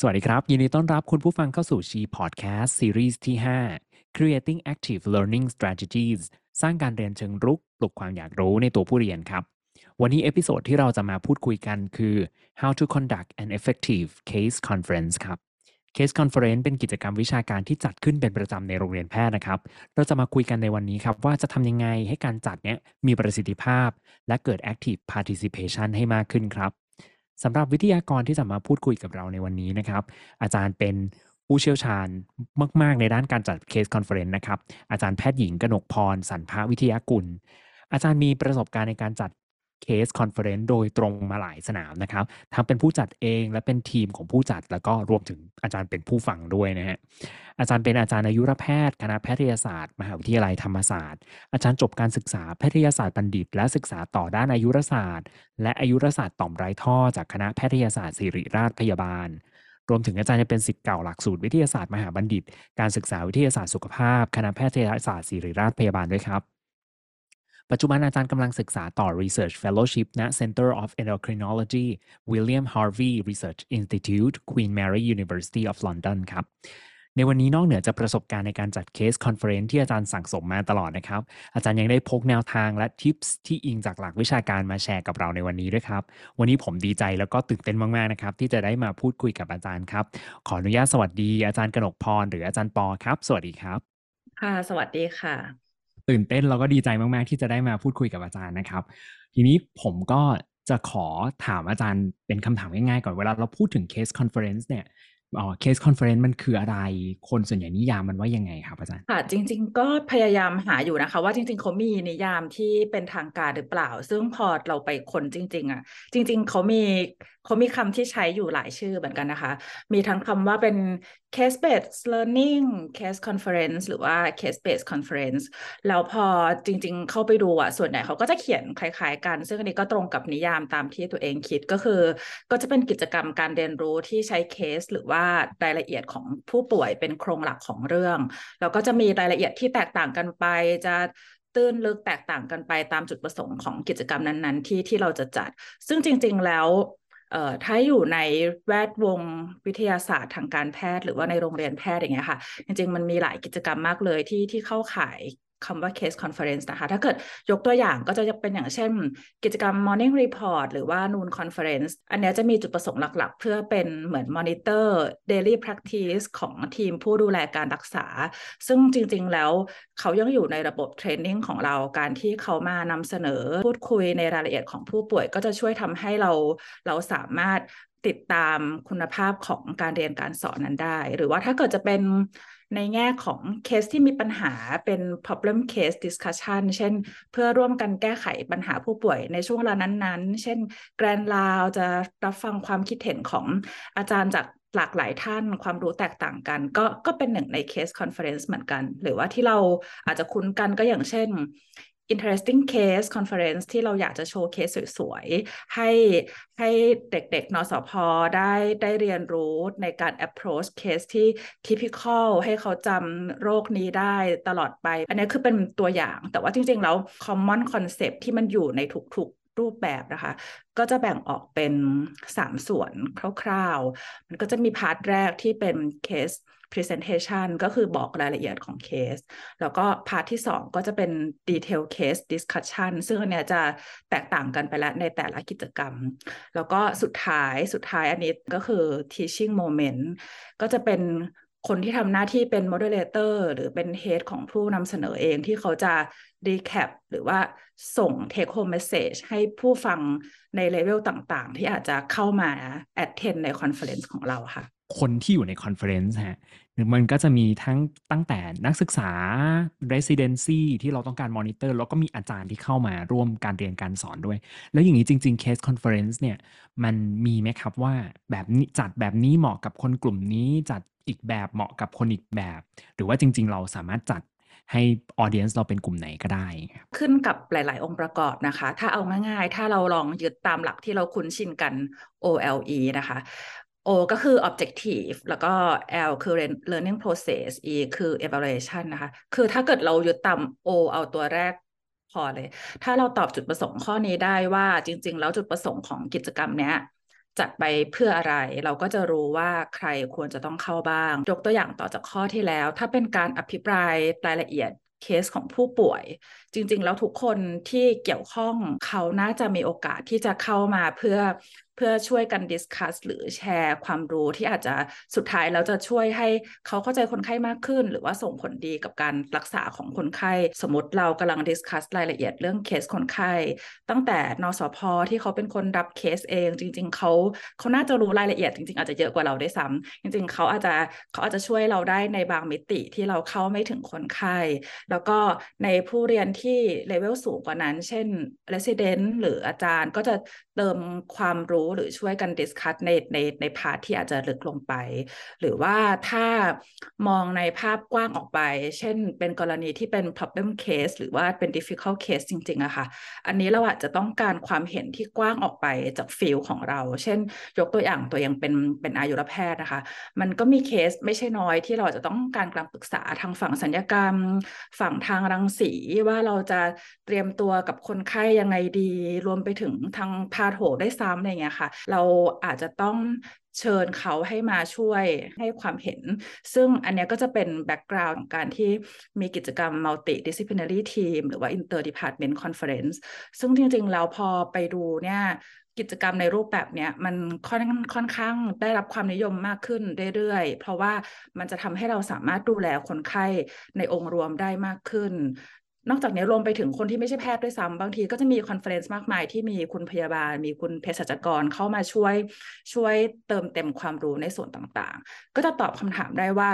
สวัสดีครับ ยินดีต้อนรับคุณผู้ฟังเข้าสู่ SHEE พอดแคสต์ซีรีส์ที่ 5 Creating Active Learning Strategies สร้างการเรียนเชิงรุกปลุกความอยากรู้ในตัวผู้เรียนครับ วันนี้ episode ที่เราจะมาพูดคุยกันคือ How to conduct an effective case conference ครับ Case Conference เป็นกิจกรรมวิชาการที่จัดขึ้นเป็นประจำในโรงเรียนแพทย์นะครับ เราจะมาคุยกันในวันนี้ครับ ว่าจะทำยังไงให้การจัดเนี้ยมีประสิทธิภาพ และเกิด active participation ให้มากขึ้นครับ สำหรับวิทยากรที่จะมาพูดคุยกับเราในวันนี้นะครับ อาจารย์เป็นผู้เชี่ยวชาญมาก ๆ ในด้านการจัด case conference นะครับ อาจารย์แพทย์หญิงกนกพร สันพาวิทยากุล อาจารย์มีประสบการณ์ในการจัด case conference โดยตรงมาหลายสนามนะครับ ทั้งเป็นผู้จัดเองและเป็นทีมของผู้จัด แล้วก็รวมถึงอาจารย์เป็นผู้ฟังด้วยนะฮะ อาจารย์เป็นอาจารย์อายุรแพทย์คณะแพทยศาสตร์ มหาวิทยาลัยธรรมศาสตร์ อาจารย์จบการศึกษาแพทยศาสตร์บัณฑิต และศึกษาต่อด้านอายุรศาสตร์ และอายุรศาสตร์ต่อมไร้ท่อ จากคณะแพทยศาสตร์ศิริราชพยาบาลรวมถึงอาจารย์จะเป็นศิษย์เก่าหลักสูตรวิทยาศาสตร์มหาบัณฑิต การศึกษาวิทยาศาสตร์สุขภาพ คณะแพทยศาสตร์ศิริราชพยาบาลด้วยครับ ปัจจุบันอาจารย์กำลังศึกษาต่อ Research Fellowship ณ Center of Endocrinology William Harvey Research Institute Queen Mary University of London ครับในวันนี้นอกเหนือจากประสบการณ์ในการจัด case conference ที่อาจารย์สั่งสมมาตลอดนะครับ อาจารย์ยังได้พกแนวทางและ tips ที่อิงจากหลักวิชาการมาแชร์กับเราในวันนี้ด้วยครับ วันนี้ผมดีใจแล้วก็ตื่นเต้นมาก ๆ นะครับ ที่จะได้มาพูดคุยกับอาจารย์ครับ ขออนุญาตสวัสดีอาจารย์กนกพร หรืออาจารย์ปอครับ สวัสดีครับ ค่ะ สวัสดีค่ะ ตื่นเต้นแล้วก็ดีใจมาก ๆ ที่จะได้มาพูดคุยกับอาจารย์นะครับ ทีนี้ผมก็จะขอถามอาจารย์เป็นคำถามง่าย ๆ ก่อนเวลาเราพูดถึง case conference เนี่ยอ๋อ case conference มันคืออะไร คนส่วนใหญ่นิยามมันว่ายังไงครับอาจารย์ค่ะจริง ๆ ก็พยายามหาอยู่นะคะ ว่าจริง ๆเขามีนิยามที่เป็นทางการหรือเปล่า ซึ่งพอเราไปคนจริง ๆ อะ จริง ๆเขามี เขามีคำที่ใช้อยู่หลายชื่อเหมือนกันนะคะ มีทั้งคำว่าเป็น case based learning case conference หรือว่า case based conference แล้วพอจริงๆ เข้าไปดูอะส่วนใหญ่เขาก็จะเขียนคล้ายๆกัน ซึ่งอันนี้ก็ตรงกับนิยามตามที่ตัวเองคิดก็คือ ก็จะเป็นกิจกรรมการเรียนรู้ที่ใช้เคส หรือว่ารายละเอียดของผู้ป่วยเป็นโครงหลักของเรื่อง แล้วก็จะมีรายละเอียดที่แตกต่างกันไปจะตื้นลึกแตกต่างกันไปตามจุดประสงค์ของกิจกรรมนั้น ๆ ที่ที่เราจะจัด ซึ่งจริง ๆ แล้ว ถ้าอยู่ในแวดวงวิทยาศาสตร์ทางการแพทย์ หรือว่าในโรงเรียนแพทย์อย่างเงี้ยค่ะ จริงๆมันมีหลายกิจกรรมมากเลยที่ที่เข้าข่าย คำว่า case conference นะคะ ถ้าเกิดยกตัวอย่างก็จะเป็นอย่างเช่น กิจกรรม morning report หรือว่า noon conference อันนี้จะมีจุดประสงค์หลักๆ เพื่อเป็นเหมือน monitor daily practice ของทีมผู้ดูแลการรักษา ซึ่งจริงๆแล้วเขายังอยู่ในระบบเทรนนิ่งของเราการที่เขามานำเสนอพูดคุยในรายละเอียดของผู้ป่วย ก็จะช่วยทำให้เราเราสามารถติดตามคุณภาพของการเรียนการสอนนั้นได้ หรือว่าถ้าเกิดจะเป็น ในแง่ของเคสที่มีปัญหาเป็น problem case discussion เช่น เพื่อร่วมกันแก้ไขปัญหาผู้ป่วยในช่วงเวลานั้นๆ เช่น grand round จะรับฟังความคิดเห็นของอาจารย์จากหลากหลายท่านความรู้แตกต่างกัน ก็ก็เป็นหนึ่งใน case conference เหมือนกัน หรือว่าที่เราอาจจะคุ้นกันก็อย่างเช่น interesting case conference ที่เราอยากจะโชว์เคสสวยๆ ให้ให้เด็กๆ นสพได้ได้เรียนรู้ในการ approach case ที่ typical ให้เขาจำโรคนี้ได้ตลอดไป อันนี้คือเป็นตัวอย่างแต่ว่าจริงๆ แล้ว common concept ที่มันอยู่ในทุกๆ รูปแบบนะคะ ก็จะแบ่งออกเป็น 3 ส่วนคร่าวๆ มันก็จะมี part แรกที่เป็น case presentation ก็คือบอกรายละเอียดของเคส แล้วก็ part ที่ 2 ก็จะเป็น detail case discussion ซึ่งอันเนี้ยจะแตกต่างกันไปแล้วในแต่ละกิจกรรม แล้วก็สุดท้ายสุดท้ายอันนี้ก็คือ teaching moment ก็จะเป็นคนที่ทำหน้าที่เป็น moderator หรือเป็น head ของผู้นำเสนอเองที่เขาจะ recap หรือว่าส่ง take home message ให้ผู้ฟังในเลเวลต่างๆ ที่อาจจะเข้ามา attend ใน conference ของเราค่ะ คนที่อยู่ในคอนเฟอเรนซ์ฮะมันก็จะมีทั้งตั้งแต่นักศึกษา residency ที่เราต้องการมอนิเตอร์ แล้วก็มีอาจารย์ที่เข้ามาร่วมการเรียนการสอนด้วย แล้วอย่างนี้จริงๆ case conference เนี่ย มันมีไหมครับว่าแบบนี้จัดแบบนี้เหมาะกับคนกลุ่มนี้ จัดอีกแบบเหมาะกับคนอีกแบบ หรือว่าจริง ๆ เราสามารถจัดให้ออเดียนส์เราเป็นกลุ่มไหนก็ได้ ขึ้นกับหลาย ๆ องค์ประกอบนะคะ ถ้าเอาง่าย ๆ ถ้าเราลองยึดตามหลักที่เราคุ้นชินกัน OLE นะคะ O ก็คือ objective แล้วก็ L คือ learning process E คือ evaluation นะคะ คือถ้าเกิดเรายึดตาม O เอาตัวแรกพอเลย ถ้าเราตอบจุดประสงค์ข้อนี้ได้ว่าจริง ๆ แล้วจุดประสงค์ของกิจกรรมเนี้ยจัดไปเพื่ออะไร เราก็จะรู้ว่าใครควรจะต้องเข้าบ้าง ยกตัวอย่างต่อจากข้อที่แล้ว ถ้าเป็นการอภิปรายรายละเอียดเคสของผู้ป่วย จริง ๆ แล้วทุกคนที่เกี่ยวข้องเขาน่าจะมีโอกาสที่จะเข้ามาเพื่อ เพื่อช่วยกันดิสคัสหรือแชร์ความรู้ที่อาจจะสุดท้ายแล้วจะช่วยให้เขาเข้าใจคนไข้มากขึ้น หรือว่าส่งผลดีกับการรักษาของคนไข้ สมมติเรากำลัง discuss รายละเอียดเรื่องเคสคนไข้ ตั้งแต่นสพที่เขาเป็นคนรับเคสเอง จริง ๆเขาเขาน่าจะรู้รายละเอียดจริง ๆ อาจจะเยอะกว่าเราด้วยซ้ำจริง ๆเขาอาจจะเขาอาจจะช่วยเราได้ในบางมิติที่เราเข้าไม่ถึงคนไข้ แล้วก็ในผู้เรียนที่เลเวลสูงกว่านั้น เช่น resident หรืออาจารย์ก็จะ เติมความรู้หรือช่วยกัน discuss ในในใน part ที่อาจจะลึกลงไป หรือว่าถ้ามองในภาพกว้างออกไป เช่นเป็นกรณีที่เป็น problem case หรือว่าเป็น difficult case จริงๆอะค่ะ อันนี้เราอาจจะต้องการความเห็นที่กว้างออกไปจากฟิลของเรา เช่น ยกตัวอย่างตัวอย่างเป็นเป็นอายุรแพทย์นะคะ มันก็มีเคสไม่ใช่น้อยที่เราจะต้องการการปรึกษาทางฝั่งสัญญกรรม ฝั่งทางรังสีว่าเราจะเตรียมตัวกับคนไข้ยังไงดี รวมไปถึงทางพาโถได้ซ้ำอะไรเงี้ยค่ะ เราอาจจะต้องเชิญเขาให้มาช่วยให้ความเห็น ซึ่งอันนี้ก็จะเป็น background ของการที่มีกิจกรรม multidisciplinary team หรือว่า interdepartment conference ซึ่งจริงๆ แล้วพอไปดูเนี่ยกิจกรรมในรูปแบบเนี้ยมันค่อนค่อนข้างได้รับความนิยมมากขึ้นเรื่อยๆ เพราะว่ามันจะทำให้เราสามารถดูแลคนไข้ในองค์รวมได้มากขึ้น นอกจากนี้รวมไปถึงคนที่ไม่ใช่แพทย์ด้วยซ้ำบางทีก็จะมี conference มากมายที่มีคุณพยาบาล มีคุณเภสัชกรเข้ามาช่วยช่วยเติมเต็มความรู้ในส่วนต่างๆ ก็จะตอบคำถามได้ว่า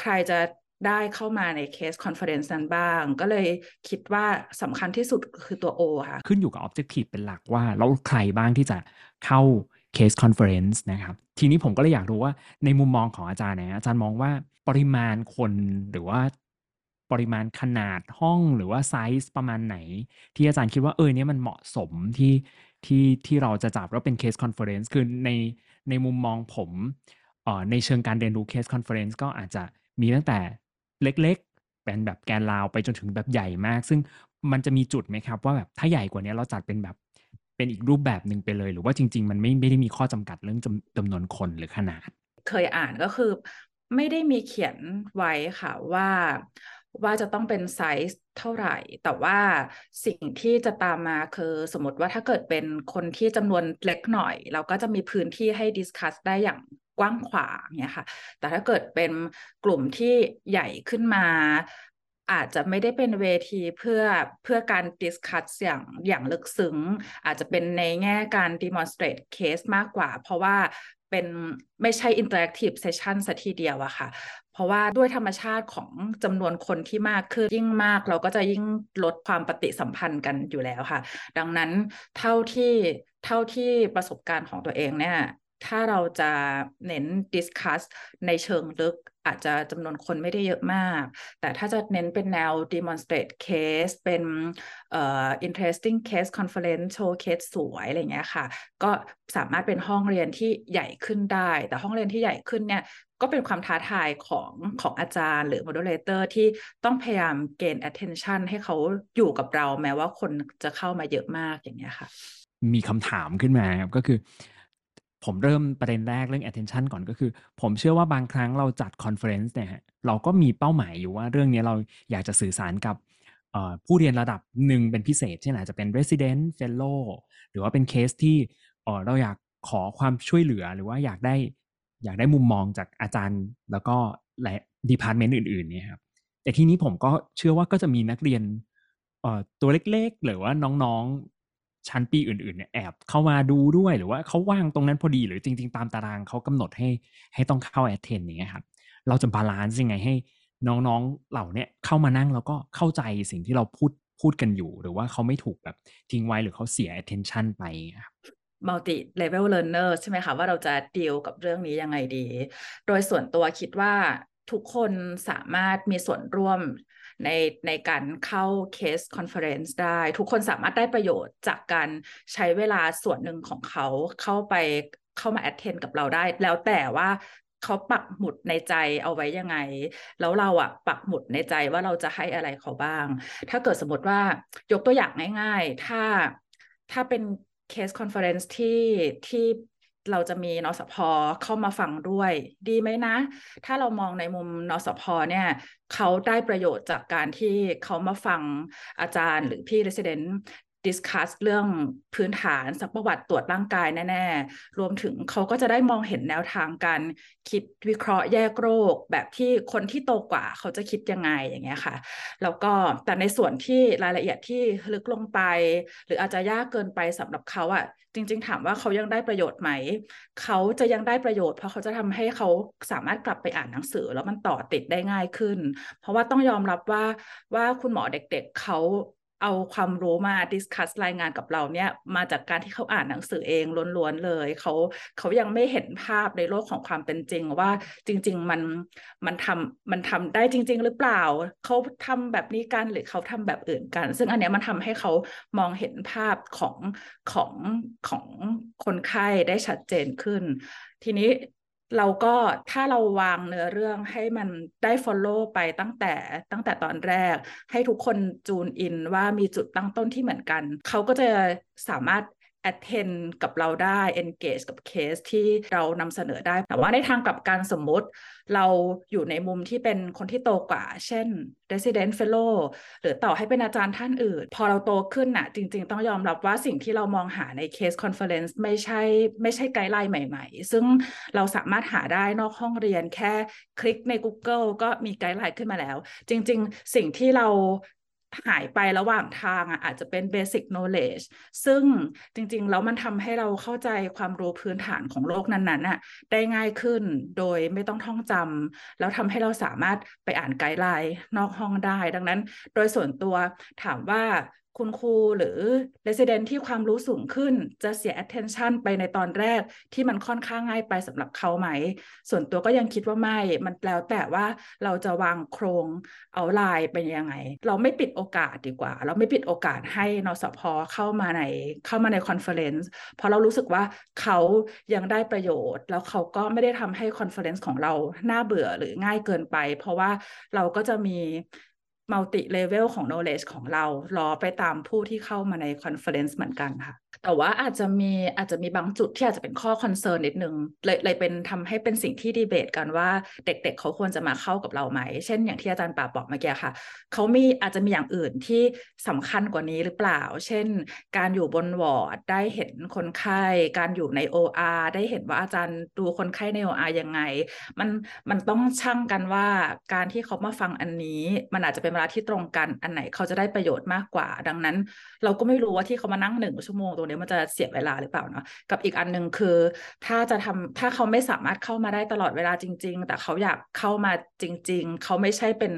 ใครจะได้เข้ามาใน case conference นั้นบ้าง ก็เลยคิดว่าสำคัญที่สุดคือตัว O ค่ะ ขึ้นอยู่กับ Objective เป็นหลักว่าแล้วใครบ้างที่จะเข้า case conference นะครับ ทีนี้ผมก็เลยอยากรู้ว่าในมุมมองของอาจารย์นะอาจารย์มองว่าปริมาณคนหรือว่า ปริมาณขนาดห้องหรือว่าไซส์ประมาณไหน ที่อาจารย์คิดว่าเออเนี้ยมันเหมาะสมที่ที่ที่เราจะจับว่าเป็น case conference คือในในมุมมองผมเอ่อในเชิงการเรียนรู้ case conference ก็อาจจะมีตั้งแต่เล็กๆ เป็นแบบ grand round ไปจนถึงแบบใหญ่มาก ซึ่งมันจะมีจุดไหมครับ ว่าแบบถ้าใหญ่กว่านี้เราจัดเป็นแบบเป็นอีกรูปแบบหนึ่งไปเลย หรือว่าจริง ๆ มันไม่ไม่ได้มีข้อจำกัดเรื่องจำจำนวนคนหรือขนาด เคยอ่านก็คือไม่ได้มีเขียนไว้ค่ะว่า ว่าจะต้องเป็นไซส์เท่าไหร่ แต่ว่าสิ่งที่จะตามมาคือสมมติว่าถ้าเกิดเป็นคนที่จำนวนเล็กหน่อย เราก็จะมีพื้นที่ให้ discuss ได้อย่างกว้างขวางเนี่ยค่ะ แต่ถ้าเกิดเป็นกลุ่มที่ใหญ่ขึ้นมา อาจจะไม่ได้เป็นเวทีเพื่อเพื่อการ discuss อย่างอย่างลึกซึ้ง อาจจะเป็นในแง่การ demonstrate case มากกว่า เพราะว่า เป็นไม่ใช่ interactive session ซะทีเดียวอะค่ะ เพราะว่าด้วยธรรมชาติของจำนวนคนที่มากขึ้นยิ่งมาก เราก็จะยิ่งลดความปฏิสัมพันธ์กันอยู่แล้วค่ะ ดังนั้นเท่าที่เท่าที่ประสบการณ์ของตัวเองเนี่ย ถ้าเราจะเน้น discuss ในเชิงลึกอาจจะจำนวนคนไม่ได้เยอะมาก แต่ถ้าจะเน้นเป็นแนว demonstrate case เป็นเอ่อ interesting case conference show case สวยอะไรเงี้ยค่ะ ก็สามารถเป็นห้องเรียนที่ใหญ่ขึ้นได้ แต่ห้องเรียนที่ใหญ่ขึ้นเนี่ยก็เป็นความท้าทายของของอาจารย์หรือ moderator ที่ต้องพยายามเกณฑ์ attention ให้เขาอยู่กับเราแม้ว่าคนจะเข้ามาเยอะมากอย่างเงี้ยค่ะ มีคำถามขึ้นมาครับก็คือ ผมเริ่มประเด็นแรกเรื่อง attention ก่อนก็คือ ผมเชื่อว่าบางครั้งเราจัด conference เนี่ยฮะเราก็มีเป้าหมายอยู่ว่าเรื่องนี้เราอยากจะสื่อสารกับผู้เรียนระดับหนึ่งเป็นพิเศษเช่นอาจจะเป็น resident fellow หรือว่าเป็นเคสที่เราอยากขอความช่วยเหลือหรือว่าอยากได้อยากได้มุมมองจากอาจารย์ แล้วก็และ department อื่นๆเนี่ยครับแต่ทีนี้ผมก็เชื่อว่าก็จะมีนักเรียนตัวเล็กๆ หรือว่าน้องๆ ชั้นปีอื่นๆเนี่ยแอบเข้ามาดูด้วยหรือว่าเขาว่างตรงนั้นพอดีหรือจริง ๆ ตามตารางเขากำหนดให้ให้ต้องเข้า attend อย่างเงี้ยครับเราจะ balance ยังไงให้น้องๆเหล่านี้เข้ามานั่งแล้วก็เข้าใจสิ่งที่เราพูดพูดกันอยู่ หรือว่าเขาไม่ถูกแบบทิ้งไว้หรือเขาเสีย attention ไปครับ multi level learner ใช่ไหมคะว่าเราจะดีลกับเรื่องนี้ยังไงดี โดยส่วนตัวคิดว่าทุกคนสามารถมีส่วนร่วม ในในการเข้า case conference ได้ ทุกคนสามารถได้ประโยชน์จากการใช้เวลาส่วนหนึ่งของเขาเข้าไปเข้ามา attend กับเราได้ แล้วแต่ว่าเขาปักหมุดในใจเอาไว้ยังไง แล้วเราอะปักหมุดในใจว่าเราจะให้อะไรเขาบ้าง ถ้าเกิดสมมติว่ายกตัวอย่างง่าย ๆ ถ้าถ้าเป็น case conference ที่ที่ เราจะมีนสพเข้ามาฟังด้วย ดีไหมนะ ถ้าเรามองในมุมนสพเนี่ยเขาได้ประโยชน์จากการที่เขามาฟังอาจารย์หรือพี่ resident discuss เรื่องพื้นฐานซักประวัติตรวจร่างกายแน่ ๆ รวมถึงเขาก็จะได้มองเห็นแนวทางการคิดวิเคราะห์แยกโรค แบบที่คนที่โตกว่าเขาจะคิดยังไงอย่างเงี้ยค่ะ แล้วก็แต่ในส่วนที่รายละเอียดที่ลึกลงไป หรืออาจจะยากเกินไปสำหรับเขาอะจริง ๆ ถามว่าเขายังได้ประโยชน์ไหม เขาจะยังได้ประโยชน์ เพราะเขาจะทำให้เขาสามารถกลับไปอ่านหนังสือ แล้วมันต่อติดได้ง่ายขึ้น เพราะว่าต้องยอมรับว่าว่าคุณหมอเด็ก ๆเขา เอาความรู้มาดิสคัสรายงานกับเราเนี่ยมาจากการที่เขาอ่านหนังสือเองล้วนๆเลยเขาเขายังไม่เห็นภาพในโลกของความเป็นจริง ว่าจริง ๆ มันมันทำมันทำได้จริง ๆ หรือเปล่าเขาทำแบบนี้กันหรือเขาทำแบบอื่นกัน ซึ่งอันเนี้ยมันทำให้เขามองเห็นภาพของของของคนไข้ได้ชัดเจนขึ้น ทีนี้ เราก็ถ้าเราวางเนื้อเรื่องให้มันได้ follow ไปตั้งแต่ตั้งแต่ตอนแรก ให้ทุกคนจูนอินว่ามีจุดตั้งต้นที่เหมือนกัน เขาก็จะสามารถ attend กับเราได้ engage กับเคสที่เรานำเสนอได้ แต่ว่าในทางกลับกันสมมุติ เราอยู่ในมุมที่เป็นคนที่โตกว่า เช่น resident fellow หรือต่อให้เป็นอาจารย์ท่านอื่น พอเราโตขึ้นน่ะ จริง ๆ ต้องยอมรับว่าสิ่งที่เรามองหาใน case conference ไม่ใช่ ไม่ใช่ guideline ใหม่ ๆ ซึ่งเราสามารถหาได้นอกห้องเรียนแค่คลิกใน Google ก็มี guideline ขึ้นมาแล้ว จริง ๆ สิ่งที่เรา หายไประหว่างทางอะอาจจะเป็น basic knowledge ซึ่งจริง ๆ แล้วมันทำให้เราเข้าใจความรู้พื้นฐานของโลกนั้นๆน่ะได้ง่ายขึ้นโดยไม่ต้องท่องจำแล้วทำให้เราสามารถไปอ่านไกด์ไลน์นอกห้องได้ ดังนั้นโดยส่วนตัวถามว่า คุณครูหรือ resident ที่ความรู้สูงขึ้นจะเสีย attention ไปในตอนแรกที่มันค่อนข้างง่ายไปสำหรับเขาไหม ส่วนตัวก็ยังคิดว่าไม่ มันแล้วแต่ว่าเราจะวางโครง outline เป็นยังไง เราไม่ปิดโอกาสดีกว่า เราไม่ปิดโอกาสให้นสพเข้ามาในเข้ามาใน conference เพราะเรารู้สึกว่าเขายังได้ประโยชน์ แล้วเขาก็ไม่ได้ทำให้ conference ของเราน่าเบื่อหรือง่ายเกินไป เพราะว่าเราก็จะมี multi level ของ knowledge ของเราล้อไปตามผู้ที่เข้ามาใน conference เหมือนกันค่ะ แต่ว่าอาจจะมีอาจจะมีบางจุดที่อาจจะเป็นข้อ concern นิดนึงเลยเลยเป็นทำให้เป็นสิ่งที่ดีเบตกันว่าเด็กๆเเขาควรจะมาเข้ากับเราไหม เช่นอย่างที่อาจารย์ป่าบอกเมื่อกี้ค่ะ เขามีอาจจะมีอย่างอื่นที่สำคัญกว่านี้หรือเปล่า เช่น การอยู่บนวอร์ดได้เห็นคนไข้ การอยู่ใน OR ได้เห็นว่าอาจารย์ดูคนไข้ใน OR ยังไง มันมันต้องชั่งกันว่าการที่เขามาฟังอันนี้ มันอาจจะเป็นเวลาที่ตรงกันอันไหนเขาจะได้ประโยชน์มากกว่า ดังนั้น เราก็ไม่รู้ว่าที่เขามานั่งหนึ่งชั่วโมงรงนี้มันจะเสียเวลาหรือเปล่าเนาะกับอีกอันหนึ่งคือ ถ้าจะทำถ้าเขาไม่สามารถเข้ามาได้ตลอดเวลาจริง ๆ แต่เขาอยากเข้ามาจริง ๆ เขาไม่ใช่เป็น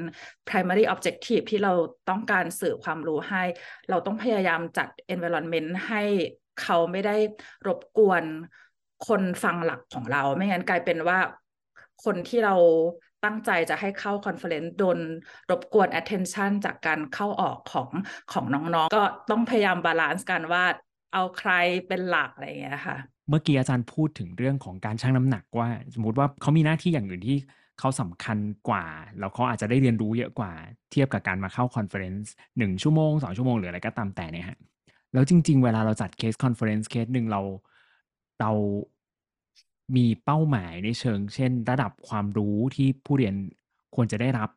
primary objective ที่เราต้องการสื่อความรู้ให้ เราต้องพยายามจัด environment ให้เขาไม่ได้รบกวนคนฟังหลักของเรา ไม่งั้นกลายเป็นว่าคนที่เราตั้งใจจะให้เข้า conference โดนรบกวน attention จากการเข้าออกของของน้องๆ ก็ต้องพยายาม balance กันว่า เอาใครเป็นหลักอะไรอย่างเงี้ยค่ะ เมื่อกี้อาจารย์พูดถึงเรื่องของการชั่งน้ำหนักว่า สมมติว่าเขามีหน้าที่อย่างอื่นที่เขาสำคัญกว่า แล้วเขาอาจจะได้เรียนรู้เยอะกว่าเทียบกับการมาเข้า conference หนึ่งชั่วโมงสองชั่วโมงหรืออะไรก็ตามแต่เนี่ยฮะแล้วจริง ๆ เวลาเราจัด case conference เคสหนึ่งเราเรามีเป้าหมายในเชิง เช่น ระดับความรู้ที่ผู้เรียนควรจะได้รับ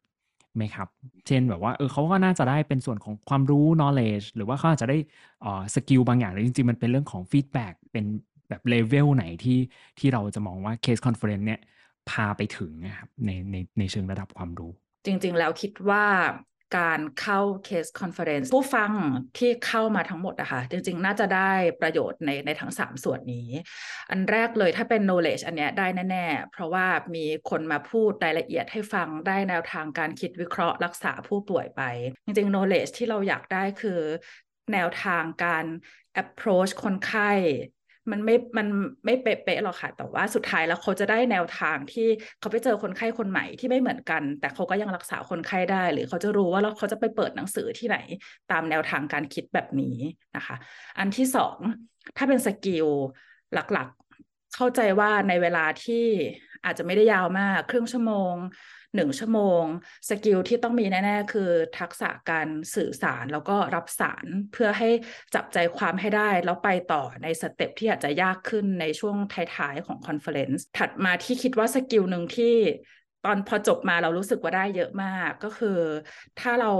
ไหมครับ เช่นแบบว่าเออเขาก็น่าจะได้เป็นส่วนของความรู้ knowledge หรือว่าเขาอาจจะได้อ่อ skill บางอย่างหรือจริงๆ มันเป็นเรื่องของ feedback เป็นแบบเลเวลไหนที่ที่เราจะมองว่า case conference เนี่ยพาไปถึงนะครับในในในเชิงระดับความรู้ จริงๆ แล้วคิดว่า การเข้า case conference ผู้ฟังที่เข้ามาทั้งหมดอะค่ะจริงๆ น่าจะได้ประโยชน์ในในทั้ง 3 ส่วนนี้ อันแรกเลยถ้าเป็น knowledge อันเนี้ยได้แน่ๆ เพราะว่ามีคนมาพูดรายละเอียดให้ฟังได้แนวทางการคิดวิเคราะห์รักษาผู้ป่วยไป จริงๆ knowledge ที่เราอยากได้คือแนวทางการ approach คนไข้ มันไม่มันไม่เป๊ะๆหรอกค่ะ แต่ว่าสุดท้ายแล้วเขาจะได้แนวทางที่เขาไปเจอคนไข้คนใหม่ที่ไม่เหมือนกัน แต่เขาก็ยังรักษาคนไข้ได้ หรือเขาจะรู้ว่าแล้วเขาจะไปเปิดหนังสือที่ไหน ตามแนวทางการคิดแบบนี้นะคะ อันที่สองถ้าเป็น skill หลักๆ เข้าใจว่าในเวลาที่อาจจะไม่ได้ยาวมาก ครึ่งชั่วโมง หนึ่งชั่วโมง skill ที่ต้องมีแน่ ๆ คือทักษะการสื่อสารแล้วก็รับสารเพื่อให้จับใจความให้ได้ แล้วไปต่อใน step ที่อาจจะยากขึ้นในช่วงท้าย ๆ ของ conference ถัดมาที่คิดว่า skill หนึ่งที่ตอนพอจบมาเรารู้สึกว่าได้เยอะมากก็คือ ถ้าเรา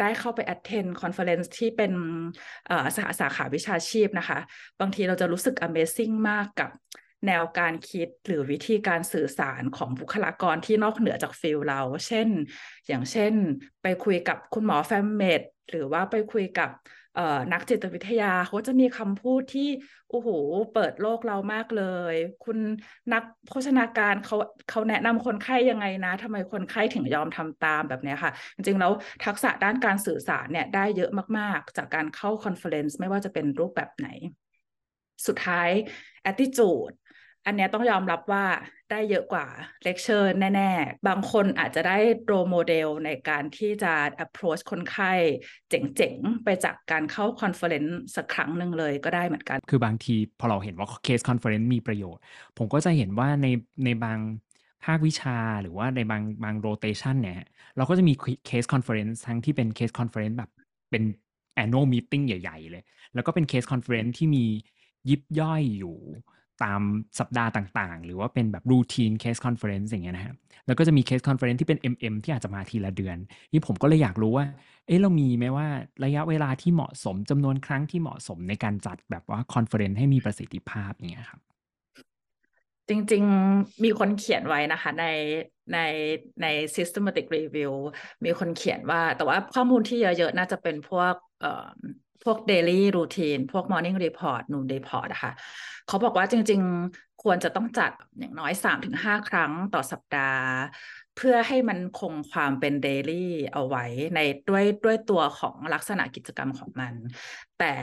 ได้เข้าไป attend conference ที่เป็นสหสาขาวิชาชีพนะคะ บางทีเราจะรู้สึก amazing มากกับ แนวการคิดหรือวิธีการสื่อสารของบุคลากรที่นอกเหนือจาก field เรา เช่น อย่างเช่น ไปคุยกับคุณหมอ Fam Med หรือว่าไปคุยกับนักจิตวิทยาเขาจะมีคำพูดที่โอ้โหเปิดโลกเรามากเลย คุณนักโภชนาการเขาเขาแนะนำคนไข้ยังไงนะทำไมคนไข้ถึงยอมทำตามแบบนี้ค่ะ จริงๆแล้วทักษะด้านการสื่อสารเนี่ยได้เยอะมากๆ จากการเข้า conference ไม่ว่าจะเป็นรูปแบบไหน สุดท้าย attitude อันนี้ต้องยอมรับว่าได้เยอะกว่าเลคเชอร์แน่ ๆ บางคนอาจจะได้ role model ในการที่จะ approach คนไข้เจ๋ง ๆ ไปจากการเข้า conference สักครั้งหนึ่งเลยก็ได้เหมือนกัน คือบางทีพอเราเห็นว่า case conference มีประโยชน์ ผมก็จะเห็นว่าในในบางภาควิชาหรือว่าในบางบาง rotation เนี่ย เราก็จะมี case conference ทั้งที่เป็น case conference แบบเป็น annual meeting ใหญ่ ๆ เลย แล้วก็เป็น case conference ที่มียิบย่อยอยู่ ตามสัปดาห์ต่างๆ หรือว่าเป็นแบบ routine case conference อย่างเงี้ยนะครับแล้วก็จะมี case conference ที่เป็น MM ที่อาจจะมาทีละเดือน นี่ผมก็เลยอยากรู้ว่า เอ๊ะเรามีไหมว่าระยะเวลาที่เหมาะสมจำนวนครั้งที่เหมาะสมในการจัดแบบว่า conference ให้มีประสิทธิภาพอย่างเงี้ยครับ จริงๆมีคนเขียนไว้นะคะในในใน systematic review มีคนเขียนว่า แต่ว่าข้อมูลที่เยอะๆ น่าจะเป็นพวกเอ่อ พวก daily routine พวก morning report noon report นะคะเขาบอกว่าจริง ๆ ควรจะต้องจัดอย่างน้อย 3-5 ครั้งต่อสัปดาห์ เพื่อให้มันคงความเป็นเดลี่เอาไว้ในด้วยด้วยตัวของลักษณะกิจกรรมของมัน แต่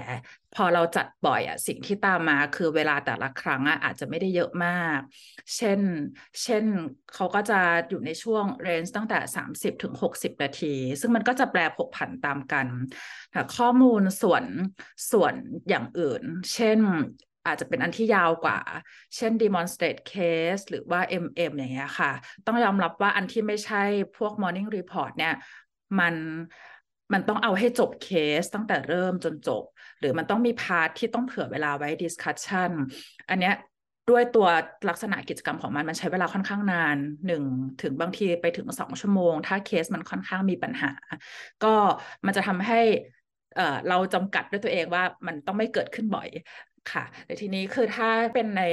พอเราจัดบ่อยอะสิ่งที่ตามมาคือเวลาแต่ละครั้งอะอาจจะไม่ได้เยอะมาก เช่น เช่นเขาก็จะอยู่ในช่วงเรนจ์ตั้งแต่ 30ถึง60 นาที ซึ่งมันก็จะแปรผกผันตามกัน ข้อมูลส่วนส่วนอย่างอื่น เช่น อาจจะเป็นอันที่ยาวกว่า เช่น demonstrate case หรือว่า MM อย่างเงี้ยค่ะ ต้องยอมรับว่าอันที่ไม่ใช่พวก morning report เนี่ย มันมันต้องเอาให้จบเคสตั้งแต่เริ่มจนจบ หรือมันต้องมี part ที่ต้องเผื่อเวลาไว้ discussion อันเนี้ยด้วยตัวลักษณะกิจกรรมของมันมันใช้เวลาค่อนข้างนานหนึ่งถึงบางทีไปถึงสองชั่วโมง ถ้าเคสมันค่อนข้างมีปัญหา ก็มันจะทำให้เราจำกัดด้วยตัวเองว่ามันต้องไม่เกิดขึ้นบ่อย ค่ะแต่ทีนี้คือถ้าเป็นใน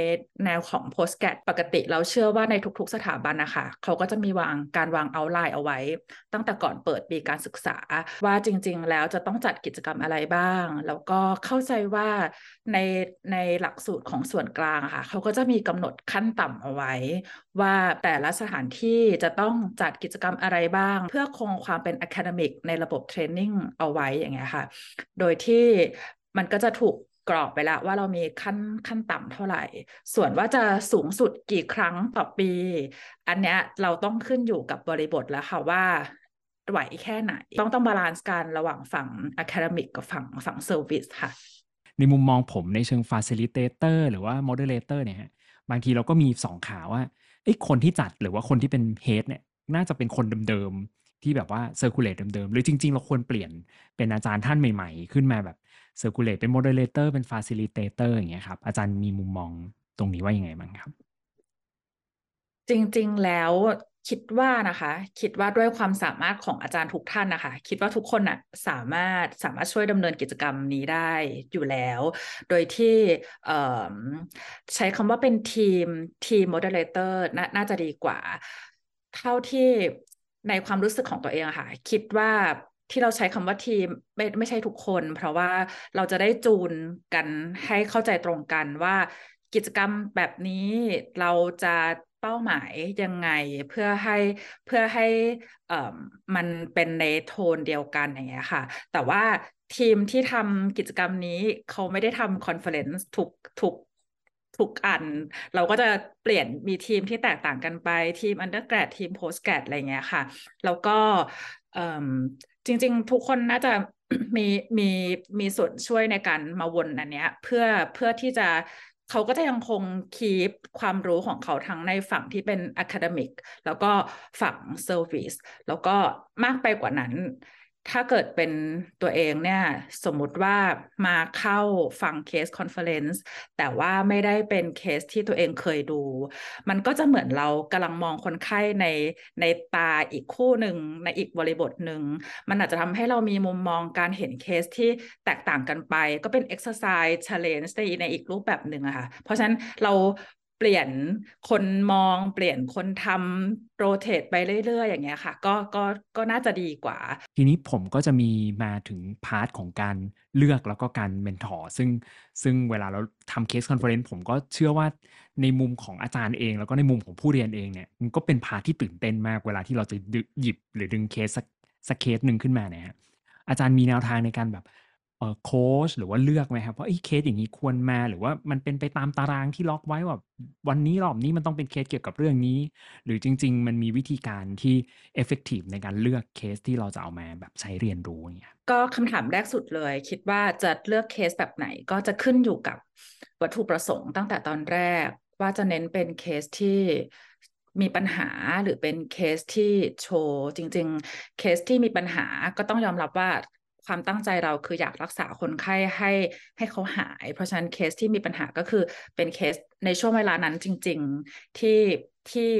แนวของ post g r a d ปกติเราเชื่อว่าในทุกๆสถาบันนะคะ เขาก็จะมีวางการวางเอาไลน์เอาไว้ ตั้งแต่ก่อนเปิดปีการศึกษา ว่าจริงๆ แล้วจะต้องจัดกิจกรรมอะไรบ้าง แล้วก็เข้าใจว่าในในหลักสูตรของส่วนกลางค่ะ เขาก็จะมีกำหนดขั้นต่ำเอาไว้ ว่าแต่ละสถานที่จะต้องจัดกิจกรรมอะไรบ้าง เพื่อคงความเป็น academic ในระบบ training เอาไว้อย่างเงี้ยค่ะ โดยที่มันก็จะถูก กรอบไปแล้วว่าเรามีขั้นขั้นต่ำเท่าไหร่ ส่วนว่าจะสูงสุดกี่ครั้งต่อปี อันเนี้ยเราต้องขึ้นอยู่กับบริบทแล้วค่ะว่าไหวแค่ไหน ต้องต้อง balance กันระหว่างฝั่ง academic กับฝั่งฝั่ง service ค่ะ ในมุมมองผมในเชิง facilitator หรือว่า moderator เนี่ยบางทีเราก็มีสองขาว่าไอ้คนที่จัดหรือว่าคนที่เป็น head เนี่ยน่าจะเป็นคนเดิมๆที่แบบว่า circulate เดิมๆ หรือจริง ๆ เราควรเปลี่ยนเป็นอาจารย์ท่านใหม่ ๆ ขึ้นมาแบบ circulate เป็น moderator เป็น facilitator อย่างเงี้ยครับ อาจารย์มีมุมมองตรงนี้ว่ายังไงบ้างครับ จริงๆแล้วคิดว่านะคะ คิดว่าด้วยความสามารถของอาจารย์ทุกท่านนะคะ คิดว่าทุกคนน่ะสามารถสามารถช่วยดำเนินกิจกรรมนี้ได้อยู่แล้ว โดยที่ใช้คำว่าเป็นทีมทีม moderator น่าจะดีกว่า เท่าที่ในความรู้สึกของตัวเองอะค่ะ คิดว่า ที่เราใช้คำว่าทีมไม่ไม่ใช่ทุกคน เพราะว่าเราจะได้จูนกันให้เข้าใจตรงกันว่ากิจกรรมแบบนี้เราจะเป้าหมายยังไงเพื่อให้เพื่อให้เอ่อมันเป็นในโทนเดียวกันอย่างเงี้ยค่ะ แต่ว่าทีมที่ทำกิจกรรมนี้เขาไม่ได้ทำ conference ทุกทุกทุกอัน เราก็จะเปลี่ยนมีทีมที่แตกต่างกันไปทีม undergrad ทีม postgrad อะไรเงี้ยค่ะ แล้วก็ จริง ๆ ทุกคนน่าจะมีมีมีส่วนช่วยในการมาวนอันเนี้ย เพื่อเพื่อที่จะเขาก็จะยังคง keep ความรู้ของเขาทั้งในฝั่งที่เป็น academic แล้วก็ฝั่ง service แล้วก็มากไปกว่านั้น ถ้าเกิดเป็นตัวเองเนี่ย สมมุติว่ามาเข้าฟังเคส conference แต่ว่าไม่ได้เป็นเคสที่ตัวเองเคยดู มันก็จะเหมือนเรากำลังมองคนไข้ในในตาอีกคู่หนึ่งในอีกบริบทหนึ่ง มันอาจจะทำให้เรามีมุมมองการเห็นเคสที่แตกต่างกันไป ก็เป็น exercise challenge ในในอีกรูปแบบหนึ่งอะค่ะ เพราะฉะนั้นเรา เปลี่ยนคนมองเปลี่ยนคนทำ rotate ไปเรื่อยๆ อย่างเงี้ยค่ะ ก็ก็ก็น่าจะดีกว่า ทีนี้ผมก็จะมีมาถึง part ของการเลือกแล้วก็การ mentor ซึ่งซึ่งเวลาเราทำเคส conference ผมก็เชื่อว่าในมุมของอาจารย์เอง แล้วก็ในมุมของผู้เรียนเองเนี่ยมันก็เป็น part ที่ตื่นเต้นมากเวลาที่เราจะหยิบหรือดึงเคสสักเคสหนึ่งขึ้นมาเนี่ยอาจารย์มีแนวทางในการแบบ โค้ชหรือว่าเลือกไหมครับว่าเคสอย่างนี้ควรมาหรือว่ามันเป็นไปตามตารางที่ล็อกไว้ว่าวันนี้รอบนี้มันต้องเป็นเคสเกี่ยวกับเรื่องนี้ หรือจริง ๆ มันมีวิธีการที่ effective ในการเลือกเคสที่เราจะเอามาแบบใช้เรียนรู้เนี่ยก็คำถามแรกสุดเลย คิดว่าจะเลือกเคสแบบไหนก็จะขึ้นอยู่กับวัตถุประสงค์ตั้งแต่ตอนแรก ว่าจะเน้นเป็นเคสที่มีปัญหาหรือเป็นเคสที่โชว์จริง ๆ เคสที่มีปัญหาก็ต้องยอมรับว่า ความตั้งใจเราคืออยากรักษาคนไข้ให้ให้เขาหาย เพราะฉะนั้นเคสที่มีปัญหาก็คือเป็นเคสในช่วงเวลานั้นจริง ๆ ที่ที่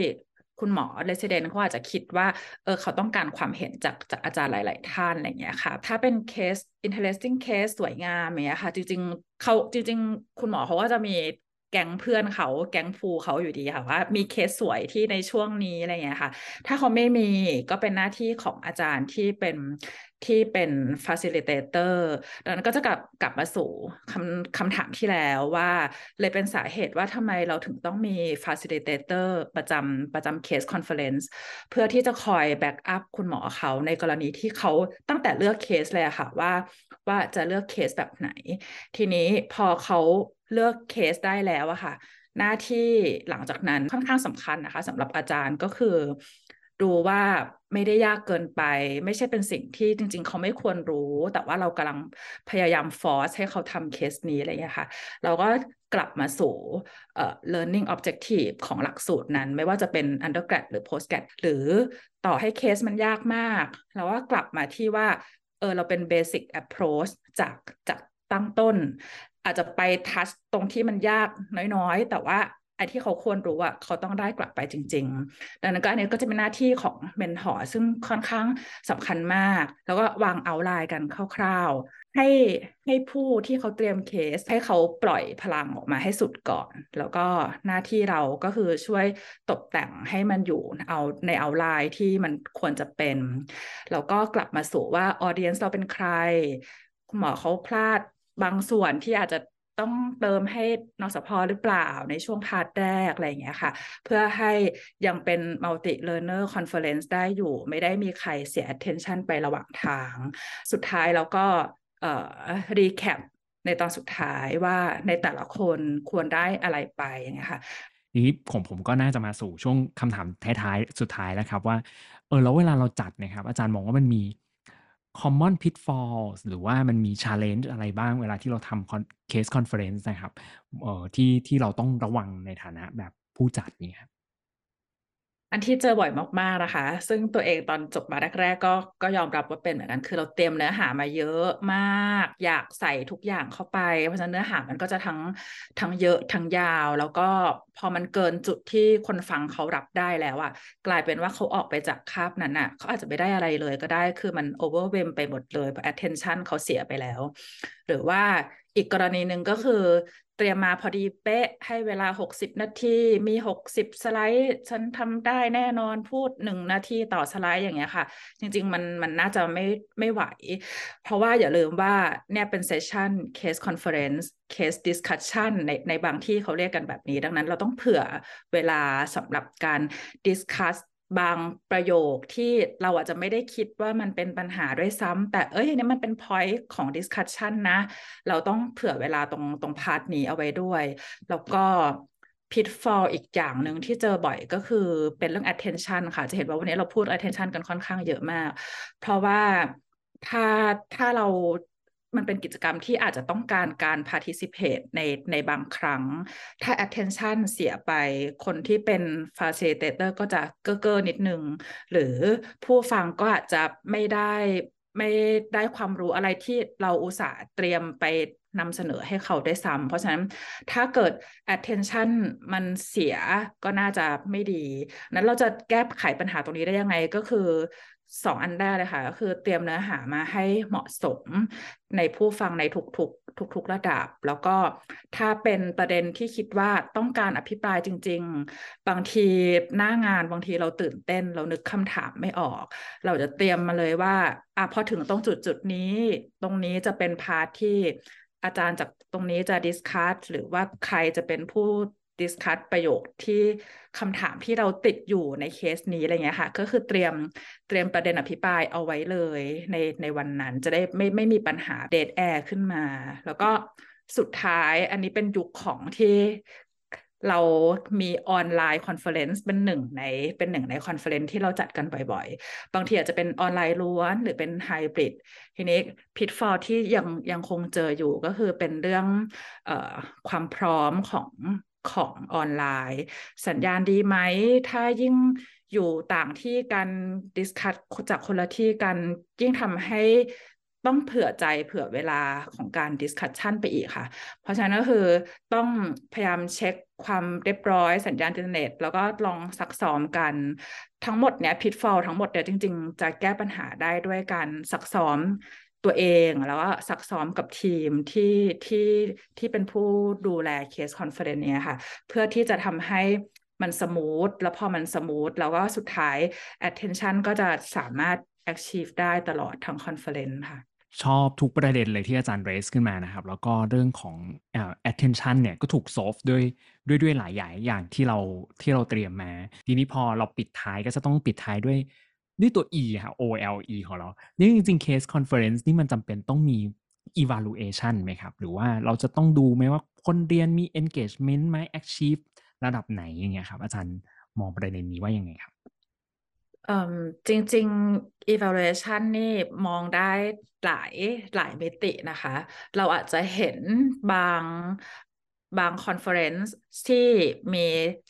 คุณหมอ resident เขาอาจจะคิดว่าเออเขาต้องการความเห็นจากจากอาจารย์หลาย ๆ ท่านอะไรเงี้ยค่ะ ถ้าเป็นเคส interesting case สวยงามเนี้ยค่ะ จริง ๆเขาจริง ๆ คุณหมอเขาก็จะมี แก๊งเพื่อนเขาแก๊งกรุ๊ปเขาอยู่ดีค่ะว่ามีเคสสวยที่ในช่วงนี้อะไรเงี้ยค่ะ ถ้าเขาไม่มีก็เป็นหน้าที่ของอาจารย์ที่เป็นที่เป็น facilitator ดังนั้นก็จะกลับกลับมาสู่คำคำถามที่แล้วว่า เลยเป็นสาเหตุว่าทำไมเราถึงต้องมี facilitator ประจำประจำ case conference เพื่อที่จะคอย backup คุณหมอเขาในกรณีที่เขาตั้งแต่เลือกเคสเลยค่ะว่าว่าจะเลือกเคสแบบไหน ทีนี้พอเขา เลือกเคสได้แล้วอะค่ะ หน้าที่หลังจากนั้นค่อนข้างสำคัญนะคะสำหรับอาจารย์ก็คือ ดูว่าไม่ได้ยากเกินไป ไม่ใช่เป็นสิ่งที่จริง ๆ เขาไม่ควรรู้ แต่ว่าเรากำลังพยายามฟอร์สให้เขาทำเคสนี้อะไรอย่างนี้ค่ะ เราก็กลับมาสู่ uh, learning objective ของหลักสูตรนั้น ไม่ว่าจะเป็น undergrad หรือ postgrad หรือต่อให้เคสมันยากมาก เราก็กลับมาที่ว่าเออเราเป็น basic approach จากจากตั้งต้น อาจจะไปทัชตรงที่มันยากน้อยๆ แต่ว่าไอ้ที่เขาควรรู้อะเขาต้องได้กลับไปจริง ๆ ดังนั้นก็อันนี้ก็จะเป็นหน้าที่ของเมนทอร์ซึ่งค่อนข้างสำคัญมาก แล้วก็วางเอาไลน์กันคร่าวๆ ให้ให้ผู้ที่เขาเตรียมเคส ให้เขาปล่อยพลังออกมาให้สุดก่อน แล้วก็หน้าที่เราก็คือช่วยตกแต่งให้มันอยู่เอาในเอาไลน์ที่มันควรจะเป็น แล้วก็กลับมาสู่ว่า audience เราเป็นใครหมอเขาพลาด บางส่วนที่อาจจะต้องเติมให้นศพ.หรือเปล่าในช่วง part แรกอะไรอย่างเงี้ยค่ะ เพื่อให้ยังเป็น multi learner conference ได้อยู่ ไม่ได้มีใครเสีย attention ไประหว่างทาง สุดท้ายแล้วก็เอ่อ recap ในตอนสุดท้ายว่าในแต่ละคนควรได้อะไรไปอย่างเงี้ยค่ะนี้ผมผมก็น่าจะมาสู่ช่วงคำถามท้ายๆสุดท้ายแล้วครับว่าเออแล้วเวลาเราจัดนะครับ อาจารย์มองว่ามันมี common pitfalls หรือว่ามันมี challenge อะไรบ้างเวลาที่เราทำ case conference นะครับออที่ที่เราต้องระวังในฐานะแบบผู้จัดนี่ครับ อันที่เจอบ่อยมากๆนะคะ ซึ่งตัวเองตอนจบมาแรกๆก็ก็ยอมรับว่าเป็นเหมือนกัน คือเราเตรียมเนื้อหามาเยอะมาก อยากใส่ทุกอย่างเข้าไป เพราะฉะนั้นเนื้อหามันก็จะทั้งทั้งเยอะทั้งยาว แล้วก็พอมันเกินจุดที่คนฟังเขารับได้แล้วอะกลายเป็นว่าเขาออกไปจากคาบนั้นอะเขาอาจจะไม่ได้อะไรเลยก็ได้ คือมัน overwhelm ไปหมดเลย attention เขาเสียไปแล้ว หรือว่าอีกกรณีหนึ่งก็คือ ตรียมมาพอดีเป๊ะให้เวลา 60 นาที มี 60 สไลด์ ฉันทำได้แน่นอนพูดหนึ่งนาทีต่อสไลด์อย่างเงี้ยค่ะ จริง ๆ มันมันน่าจะไม่ไม่ไหว เพราะว่าอย่าลืมว่าเนี่ยเป็น session case conference case discussion ในในบางที่เขาเรียกกันแบบนี้ ดังนั้นเราต้องเผื่อเวลาสำหรับการ discuss บางประโยคที่เราอาจจะไม่ได้คิดว่ามันเป็นปัญหาด้วยซ้ำแต่เอ้ยนี่มันเป็น point ของ discussion นะ เราต้องเผื่อเวลาตรงตรง part นี้เอาไว้ด้วย แล้วก็ pitfall อีกอย่างหนึ่งที่เจอบ่อยก็คือเป็นเรื่อง attention ค่ะ จะเห็นว่าวันนี้เราพูด attention กันค่อนข้างเยอะมาก เพราะว่าถ้าถ้าเรา มันเป็นกิจกรรมที่อาจจะต้องการการ participate ในในบางครั้ง ถ้า attention เสียไปคนที่เป็น facilitator ก็จะเก้อเก้อนิดนึง หรือผู้ฟังก็อาจจะไม่ได้ไม่ได้ความรู้อะไรที่เราอุตส่าห์เตรียมไปนำเสนอให้เขาได้ซ้ำเพราะฉะนั้นถ้าเกิด attention มันเสียก็น่าจะไม่ดี นั้นเราจะแก้ไขปัญหาตรงนี้ได้ยังไงก็คือ สองอันแรกเลยค่ะก็คือเตรียมเนื้อหามาให้เหมาะสมในผู้ฟังในทุกๆ ทุกๆระดับ แล้วก็ถ้าเป็นประเด็นที่คิดว่าต้องการอภิปรายจริง ๆ บางทีหน้างานบางทีเราตื่นเต้น เรานึกคำถามไม่ออก เราจะเตรียมมาเลยว่าอะพอถึงตรงจุดจุดนี้ ตรงนี้จะเป็น part ที่อาจารย์จากตรงนี้จะ discuss หรือว่าใครจะเป็นผู้ discuss ประโยคที่คำถามที่เราติดอยู่ในเคสนี้อะไรเงี้ยค่ะ ก็คือเตรียมเตรียมประเด็นอภิปรายเอาไว้เลยในในวันนั้นจะได้ไม่ไม่มีปัญหา dead air ขึ้นมา แล้วก็สุดท้ายอันนี้เป็นยุคของที่เรามี online conference เป็นหนึ่งในเป็นหนึ่งใน conference ที่เราจัดกันบ่อยๆ บางทีอาจจะเป็นออนไลน์ล้วนหรือเป็นไฮบริด ทีนี้ pitfall ที่ยังยังคงเจออยู่ก็คือเป็นเรื่องความพร้อมของ ของออนไลน์ สัญญาณดีไหม ถ้ายิ่งอยู่ต่างที่กัน discuss จากคนละที่กันยิ่งทำให้ต้องเผื่อใจเผื่อเวลาของการ discussion ไปอีกค่ะ เพราะฉะนั้นก็คือต้องพยายามเช็คความเรียบร้อยสัญญาณอินเทอร์เน็ต แล้วก็ลองซักซ้อมกัน ทั้งหมดเนี้ย pitfall ทั้งหมดเนี่ยจริง ๆ จะแก้ปัญหาได้ด้วยการซักซ้อม ตัวเองแล้วก็ซักซ้อมกับทีมที่ที่ที่เป็นผู้ดูแลเคส conference เนี่ยค่ะ เพื่อที่จะทำให้มัน smooth แล้วพอมัน smooth แล้วก็สุดท้าย attention ก็จะสามารถ achieve ได้ตลอดทั้ง conference ค่ะ ชอบทุกประเด็นเลยที่อาจารย์ raise ขึ้นมานะครับ แล้วก็เรื่องของ attention เนี่ยก็ถูก solve ด้วยด้วยด้วยหลายอย่างอย่างที่เราที่เราเตรียมมา ทีนี้พอเราปิดท้ายก็จะต้องปิดท้ายด้วย ด้วยตัว e ค่ะ OLE ของเรานี่จริงๆ case conference นี่มันจำเป็นต้องมี evaluation ไหมครับ หรือว่าเราจะต้องดูไหมว่าคนเรียนมี engagement ไหม achieve ระดับไหนอย่างเงี้ยครับ อาจารย์มองประเด็นนี้ว่ายังไงครับจริง ๆ evaluation นี่มองได้หลายหลายมิตินะคะ เราอาจจะเห็นบาง บาง conference ที่มี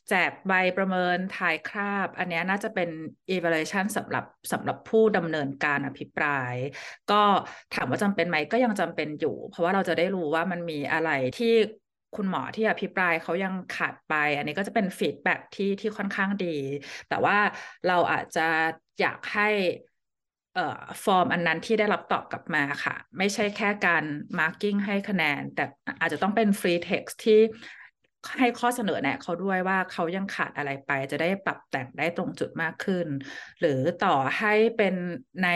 แจกใบประเมินถ่ายคราบ อันนี้น่าจะเป็น evaluation สำหรับสำหรับผู้ดำเนินการอภิปราย ก็ถามว่าจำเป็นไหมก็ยังจำเป็นอยู่ เพราะว่าเราจะได้รู้ว่ามันมีอะไรที่คุณหมอที่อภิปรายเขายังขาดไป อันนี้ก็จะเป็น feedback ที่ที่ค่อนข้างดี แต่ว่าเราอาจจะอยากให้ ฟอร์มอันนั้นที่ได้รับตอบกลับมาค่ะ ไม่ใช่แค่การ marking ให้คะแนน แต่อาจจะต้องเป็น free text ที่ให้ข้อเสนอแนะเขาด้วยว่าเขายังขาดอะไรไป จะได้ปรับแต่งได้ตรงจุดมากขึ้น หรือต่อให้เป็นใน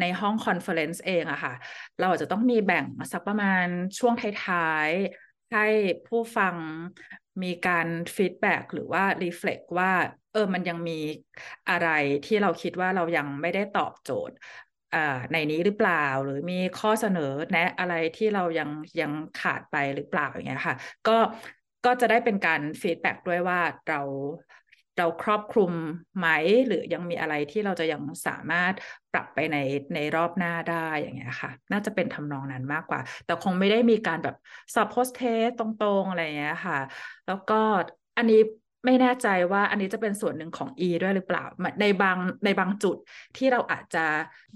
ในห้อง conference เองอะค่ะ เราอาจจะต้องมีแบ่งสักประมาณช่วงท้ายให้ผู้ฟังมีการ feedback หรือว่า reflect ว่า เออมันยังมีอะไรที่เราคิดว่าเรายังไม่ได้ตอบโจทย์ในนี้หรือเปล่าหรือมีข้อเสนอแนะอะไรที่เรายังยังขาดไปหรือเปล่าอย่างเงี้ยค่ะ ก็ก็จะได้เป็นการ feedback ด้วยว่าเราเราครอบคลุมไหมหรือยังมีอะไรที่เราจะยังสามารถปรับไปในในรอบหน้าได้อย่างเงี้ยค่ะ น่าจะเป็นทำนองนั้นมากกว่า แต่คงไม่ได้มีการแบบสอบ post-test ตรงๆอะไรเงี้ยค่ะ แล้วก็อันนี้ ไม่แน่ใจว่าอันนี้จะเป็นส่วนหนึ่งของ E ด้วยหรือเปล่า ในบางในบางจุดที่เราอาจจะ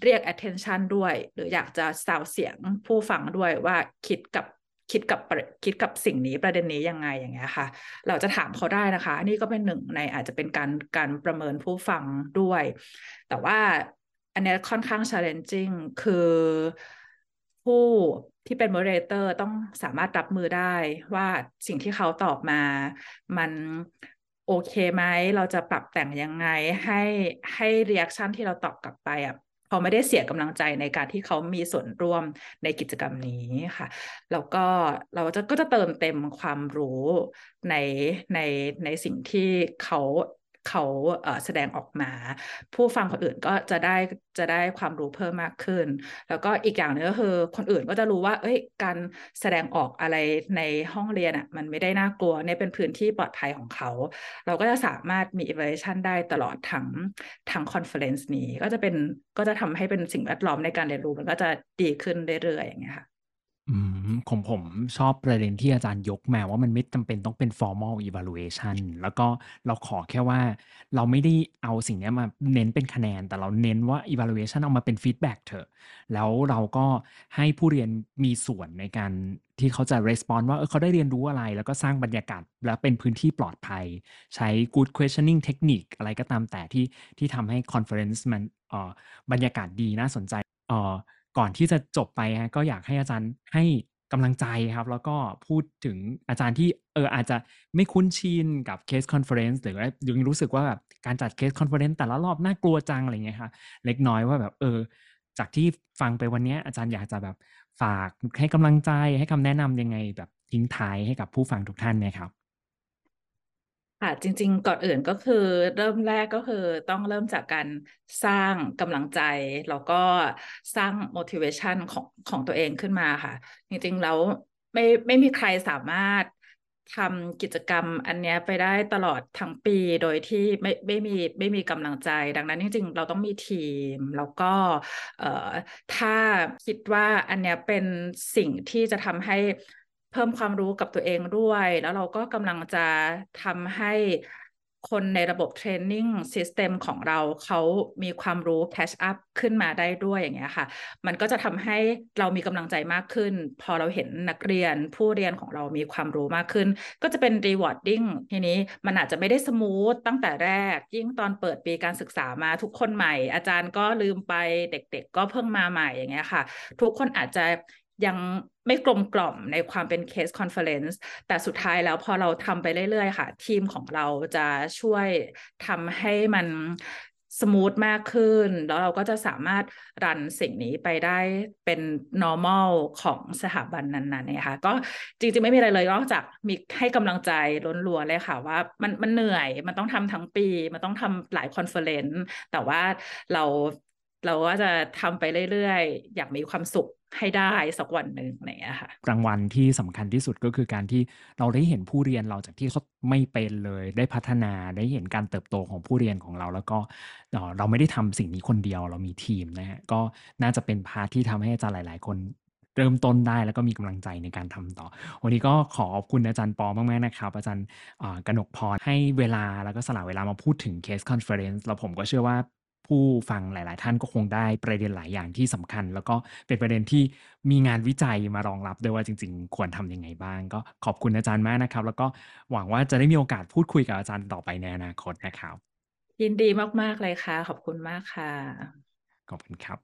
เรียก attention ด้วย หรืออยากจะสาวเสียงผู้ฟังด้วยว่าคิดกับคิดกับคิดกับสิ่งนี้ประเด็นนี้ยังไงอย่างเงี้ยค่ะ เราจะถามเขาได้นะคะนนี้ก็เป็นหนึ่งในอาจจะเป็นการการประเมินผู้ฟังด้วย แต่ว่าอันนี้ค่อนข้าง challenging คือผู้ที่เป็น moderator ต้องสามารถรับมือได้ว่าสิ่งที่เขาตอบมา มัน โอเคไหมเราจะปรับแต่งยังไงให้ให้ reaction ที่เราตอบกลับไปอะเขาไม่ได้เสียกำลังใจในการที่เขามีส่วนร่วมในกิจกรรมนี้ค่ะแล้วก็เราจะก็จะเติมเต็มความรู้ในในในสิ่งที่เขา เขาแสดงออกมา ผู้ฟังคนอื่นก็จะได้จะได้ความรู้เพิ่มมากขึ้น แล้วก็อีกอย่างนึงก็คือคนอื่นก็จะรู้ว่า เอ้ย การแสดงออกอะไรในห้องเรียนอะมันไม่ได้น่ากลัวเนี่ยเป็นพื้นที่ปลอดภัยของเขา เราก็จะสามารถมี evaluation ได้ตลอดทั้งทั้ง conference นี้ก็จะเป็นก็จะทำให้เป็นสิ่งแวดล้อมในการเรียนรู้มันก็จะดีขึ้นเรื่อยๆอย่างเงี้ยค่ะ อืมของผมชอบประเด็นที่อาจารย์ยกมาว่ามันไม่จำเป็นต้องเป็น formal evaluation แล้วก็เราขอแค่ว่าเราไม่ได้เอาสิ่งเนี้ยมาเน้นเป็นคะแนน แต่เราเน้นว่า evaluation เอามาเป็น feedback เถอะ แล้วเราก็ให้ผู้เรียนมีส่วนในการที่เขาจะ respond ว่าเออเขาได้เรียนรู้อะไร แล้วก็สร้างบรรยากาศและเป็นพื้นที่ปลอดภัย ใช้ good questioning technique อะไรก็ตามแต่ที่ที่ทำให้ conference มันเอ่อบรรยากาศดีน่าสนใจเอ่อ ก่อนที่จะจบไปครับก็อยากให้อาจารย์ให้กำลังใจครับ แล้วก็พูดถึงอาจารย์ที่เอออาจจะไม่คุ้นชินกับ Case Conference หรือยังรู้สึกว่าแบบการจัด Case Conference แต่ละรอบน่ากลัวจังอะไรเงี้ยครับเล็กน้อยว่าแบบเออ จากที่ฟังไปวันนี้อาจารย์อยากจะแบบฝากให้กำลังใจให้คำแนะนำยังไงแบบทิ้งท้ายให้กับผู้ฟังทุกท่านไหมครับ? ค่ะจริง ๆ ก่อนอื่นก็คือเริ่มแรกก็คือต้องเริ่มจากการสร้างกำลังใจ แล้วก็สร้าง motivation ของของตัวเองขึ้นมาค่ะ จริงๆแล้วไม่ไม่มีใครสามารถทำกิจกรรมอันเนี้ยไปได้ตลอดทั้งปีโดยที่ไม่ไม่มีไม่มีกำลังใจ ดังนั้นจริงๆเราต้องมีทีม แล้วก็เอ่อถ้าคิดว่าอันเนี้ยเป็นสิ่งที่จะทำให้ เพิ่มความรู้กับตัวเองด้วย แล้วเราก็กำลังจะทำให้คนในระบบ training system ของเราเขามีความรู้ catch up ขึ้นมาได้ด้วยอย่างเงี้ยค่ะ มันก็จะทำให้เรามีกำลังใจมากขึ้น พอเราเห็นนักเรียนผู้เรียนของเรามีความรู้มากขึ้น ก็จะเป็น rewarding ทีนี้มันอาจจะไม่ได้สมูทตั้งแต่แรก ยิ่งตอนเปิดปีการศึกษามาทุกคนใหม่ อาจารย์ก็ลืมไปเด็ก ๆ ก็เพิ่งมาใหม่อย่างเงี้ยค่ะ ทุกคนอาจจะ ยังไม่กลมกล่อมในความเป็น Case Conference แต่สุดท้ายแล้วพอเราทำไปเรื่อยๆ ค่ะ ทีมของเราจะช่วยทำให้มันสมูทมากขึ้น แล้วเราก็จะสามารถรันสิ่งนี้ไปได้เป็น normal ของสถาบันนั้นๆนี่ยค่ะก็จริงๆ ไม่มีอะไรเลยนอกจากมีให้กำลังใจล้วนๆเลยค่ะว่ามันมันเหนื่อยมันต้องทำทั้งปี มันต้องทำหลาย Conference แต่ว่าเรา เราก็จะทำไปเรื่อยๆ อยางมีความสุขให้ได้สักวันหนึ่งอะไรอย่างเงี้ยค่ะรางวัลที่สำคัญที่สุดก็คือการที่เราได้เห็นผู้เรียนเราจากที่เขาไม่เป็นเลย ได้พัฒนาได้เห็นการเติบโตของผู้เรียนของเรา แล้วก็เราไม่ได้ทำสิ่งนี้คนเดียวเรามีทีมนะครับก็น่าจะเป็นพาร์ตที่ทำให้อาจารย์หลาย ๆ คนเริ่มต้นได้แล้วก็มีกำลังใจในการทำต่อ วันนี้ก็ขอขอบคุณอาจารย์ปอมากๆนะครับ อาจารย์กนกพรให้เวลาแล้วก็สละเวลามาพูดถึง Case Conference แล้วผมก็เชื่อว่า ผู้ฟังหลาย ๆ ท่านก็คงได้ประเด็นหลายอย่างที่สำคัญ แล้วก็เป็นประเด็นที่มีงานวิจัยมารองรับด้วยว่าจริง ๆ ควรทำยังไงบ้าง ก็ขอบคุณอาจารย์มากนะครับ แล้วก็หวังว่าจะได้มีโอกาสพูดคุยกับอาจารย์ต่อไปในอนาคตนะครับ ยินดีมาก ๆ เลยค่ะ ขอบคุณมากค่ะ ขอบคุณครับ